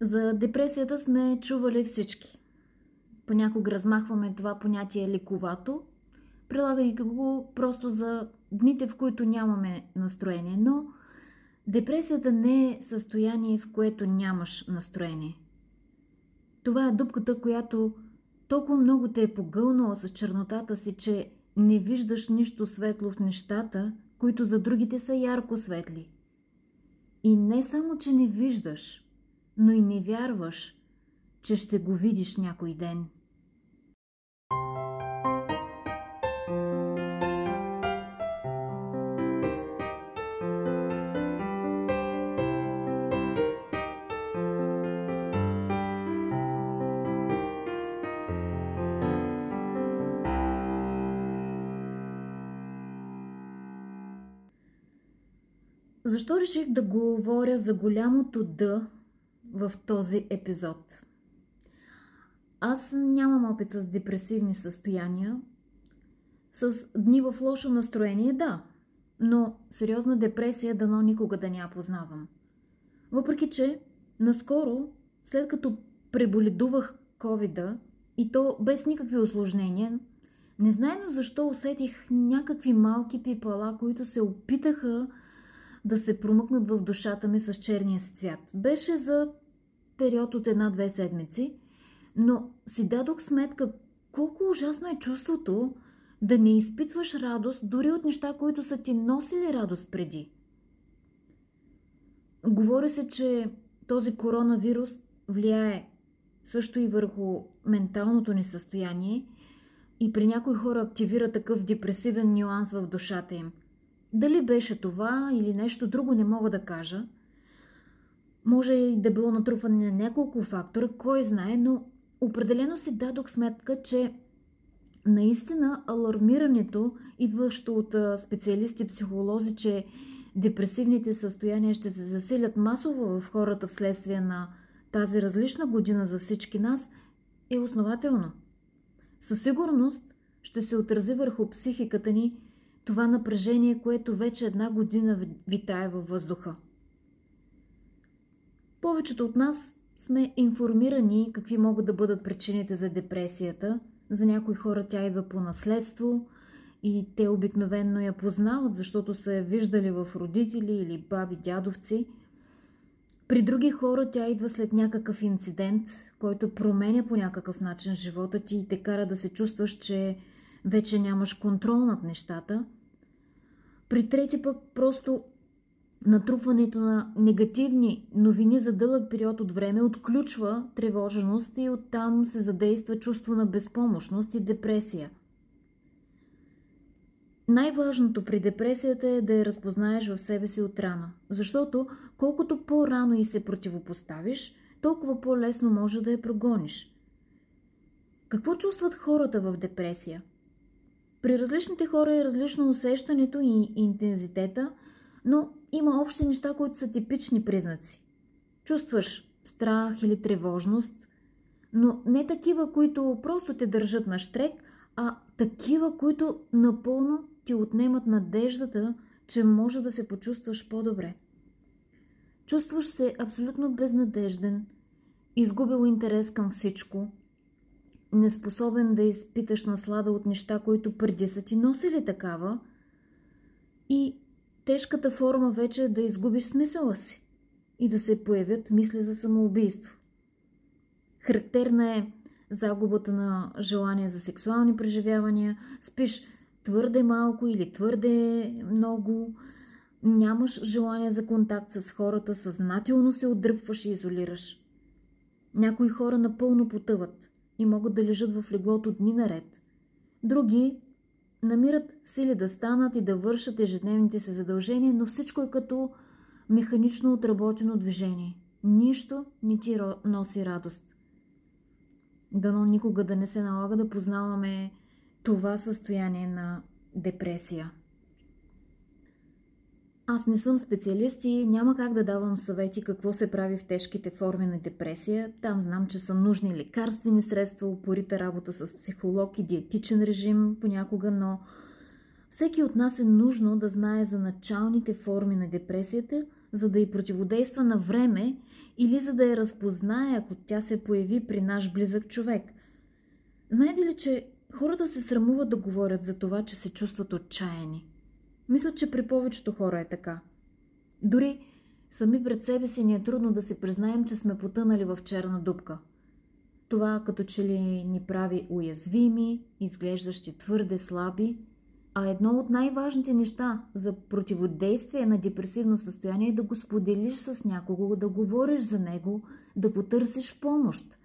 За депресията сме чували всички. Понякога размахваме това понятие лековато, прилагайки го просто за дните, в които нямаме настроение. Но депресията не е състояние, в което нямаш настроение. Това е дупката, която толкова много те е погълнала с чернотата си, че не виждаш нищо светло в нещата, които за другите са ярко светли. И не само, че не виждаш, но и не вярваш, че ще го видиш някой ден – Защо реших да говоря за голямото Д в този епизод? Аз нямам опит с депресивни състояния, с дни в лошо настроение, да, но сериозна депресия дано никога да не я познавам. Въпреки, че наскоро, след като преболедувах ковида и то без никакви осложнения, незнайно защо усетих някакви малки пипала, които се опитаха да се промъкнат в душата ми с черния си цвят. Беше за период от една-две седмици, но си дадох сметка колко ужасно е чувството да не изпитваш радост дори от неща, които са ти носили радост преди. Говори се, че този коронавирус влияе също и върху менталното ни състояние и при някои хора активира такъв депресивен нюанс в душата им – дали беше това или нещо друго, не мога да кажа. Може и да било натрупване на няколко фактора, кой знае, но определено си дадох сметка, че наистина алармирането, идващо от специалисти, психолози, че депресивните състояния ще се засилят масово в хората вследствие на тази различна година за всички нас, е основателно. Със сигурност ще се отрази върху психиката ни това напрежение, което вече една година витае във въздуха. Повечето от нас сме информирани какви могат да бъдат причините за депресията. За някои хора тя идва по наследство и те обикновенно я познават, защото са я виждали в родители или баби, дядовци. При други хора тя идва след някакъв инцидент, който променя по някакъв начин живота ти и те кара да се чувстваш, че вече нямаш контрол над нещата – при трети пък просто натрупването на негативни новини за дълъг период от време отключва тревожност и оттам се задейства чувство на безпомощност и депресия. Най-важното при депресията е да я разпознаеш в себе си от рано, защото колкото по-рано и се противопоставиш, толкова по-лесно може да я прогониш. Какво чувстват хората в депресия? При различните хора е различно усещането и интензитета, но има общи неща, които са типични признаци. Чувстваш страх или тревожност, но не такива, които просто те държат на штрек, а такива, които напълно ти отнемат надеждата, че може да се почувстваш по-добре. Чувстваш се абсолютно безнадежден, изгубил интерес към всичко, неспособен да изпиташ наслада от неща, които преди са ти носили такава и тежката форма вече е да изгубиш смисъла си и да се появят мисли за самоубийство. Характерна е загубата на желание за сексуални преживявания, спиш твърде малко или твърде много, нямаш желание за контакт с хората, съзнателно се отдръпваш и изолираш. Някои хора напълно потъват и могат да лежат в леглото дни наред. Други намират сили да станат и да вършат ежедневните си задължения, но всичко е като механично отработено движение. Нищо не ти носи радост. Дано никога да не се налага да познаваме това състояние на депресия. Аз не съм специалист и няма как да давам съвети какво се прави в тежките форми на депресия. Там знам, че са нужни лекарствени средства, упорита работа с психолог и диетичен режим понякога, но всеки от нас е нужно да знае за началните форми на депресията, за да й противодейства на време или за да я разпознае, ако тя се появи при наш близък човек. Знаете ли, че хората се срамуват да говорят за това, че се чувстват отчаяни? Мисля, че при повечето хора е така. Дори сами пред себе си ни е трудно да си признаем, че сме потънали в черна дупка. Това като че ли ни прави уязвими, изглеждащи твърде слаби, а едно от най-важните неща за противодействие на депресивно състояние е да го споделиш с някого, да говориш за него, да потърсиш помощ.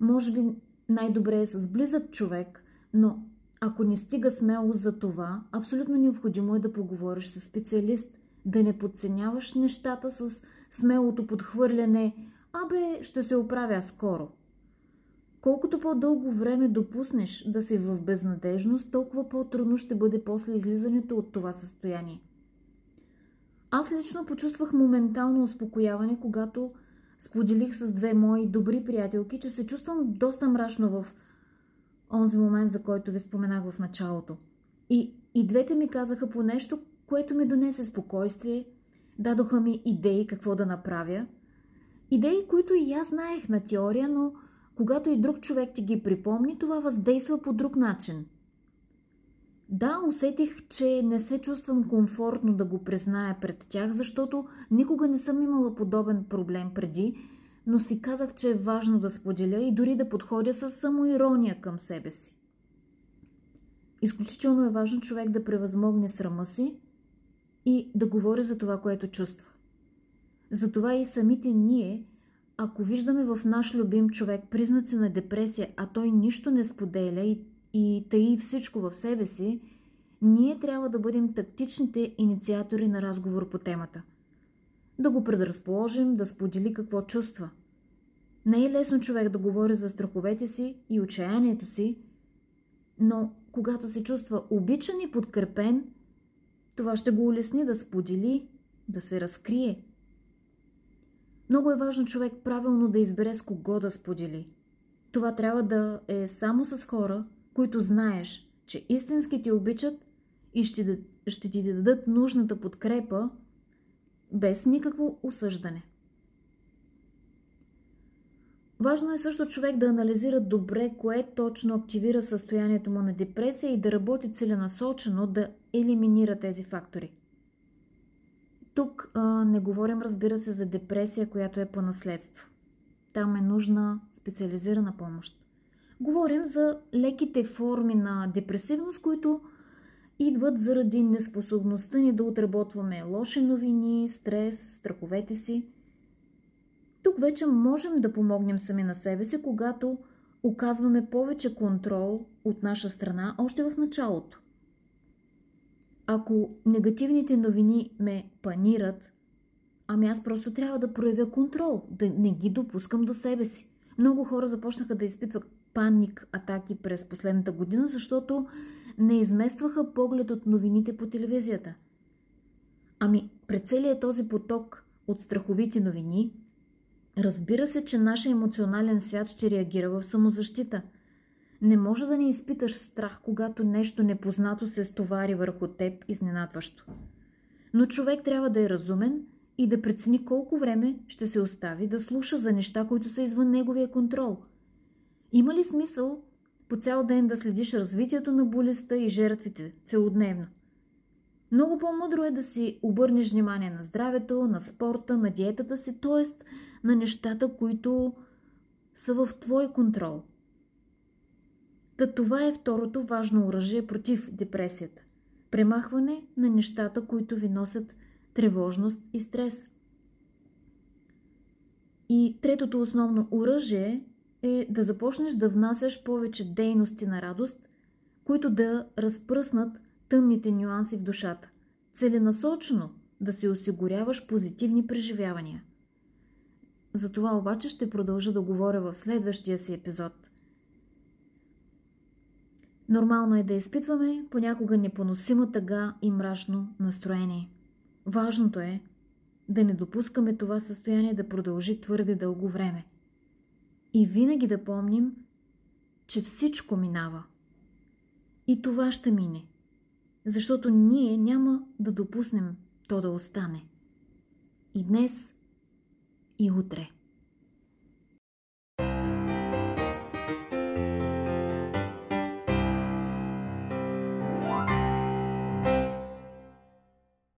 Може би най-добре е с близък човек, но ако не стига смелост за това, абсолютно необходимо е да поговориш с специалист, да не подценяваш нещата с смелото подхвърляне «Абе, ще се оправя скоро». Колкото по-дълго време допуснеш да си в безнадежност, толкова по-трудно ще бъде после излизането от това състояние. Аз лично почувствах моментално успокояване, когато споделих с две мои добри приятелки, че се чувствам доста мрачно в онзи момент, за който ви споменах в началото. И, и двете ми казаха по нещо, което ми донесе спокойствие, дадоха ми идеи какво да направя. Идеи, които и аз знаех на теория, но когато и друг човек ти ги припомни, това въздейства по друг начин. Да, усетих, че не се чувствам комфортно да го призная пред тях, защото никога не съм имала подобен проблем преди, но си казах, че е важно да споделя и дори да подходя с самоирония към себе си. Изключително е важно човек да превъзмогне срама си и да говори за това, което чувства. Затова и самите ние ако виждаме в наш любим човек признаци на депресия, а той нищо не споделя и, и таи всичко в себе си, ние трябва да бъдем тактичните инициатори на разговор по темата. Да го предразположим, да сподели какво чувства. Не е лесно човек да говори за страховете си и отчаянието си, но когато се чувства обичан и подкрепен, това ще го улесни да сподели, да се разкрие – много е важно човек правилно да избере с кого да сподели. Това трябва да е само с хора, които знаеш, че истински ти обичат и ще, ще ти дадат нужната подкрепа без никакво осъждане. Важно е също човек да анализира добре кое точно активира състоянието му на депресия и да работи целенасочено да елиминира тези фактори. Тук а, не говорим, разбира се, за депресия, която е по наследство. Там е нужна специализирана помощ. Говорим за леките форми на депресивност, които идват заради неспособността ни да отработваме лоши новини, стрес, страховете си. Тук вече можем да помогнем сами на себе си, когато оказваме повече контрол от наша страна още в началото. Ако негативните новини ме панират, ами аз просто трябва да проявя контрол, да не ги допускам до себе си. Много хора започнаха да изпитват паник атаки през последната година, защото не изместваха поглед от новините по телевизията. Ами, пред целият този поток от страховити новини, разбира се, че нашия емоционален свят ще реагира в самозащита – не може да не изпиташ страх, когато нещо непознато се стовари върху теб изненадващо. Но човек трябва да е разумен и да прецени колко време ще се остави да слуша за неща, които са извън неговия контрол. Има ли смисъл по цял ден да следиш развитието на болестта и жертвите целодневно? Много по-мъдро е да си обърнеш внимание на здравето, на спорта, на диетата си, т.е. на нещата, които са в твой контрол – Та това е второто важно оръжие против депресията. Премахване на нещата, които ви носят тревожност и стрес. И третото основно оръжие е да започнеш да внасяш повече дейности на радост, които да разпръснат тъмните нюанси в душата. Целенасочено да си осигуряваш позитивни преживявания. За това обаче ще продължа да говоря в следващия си епизод – Нормално е да изпитваме понякога непоносима тъга и мрачно настроение. Важното е да не допускаме това състояние да продължи твърде дълго време. И винаги да помним, че всичко минава. И това ще мине, защото ние няма да допуснем то да остане. И днес, и утре.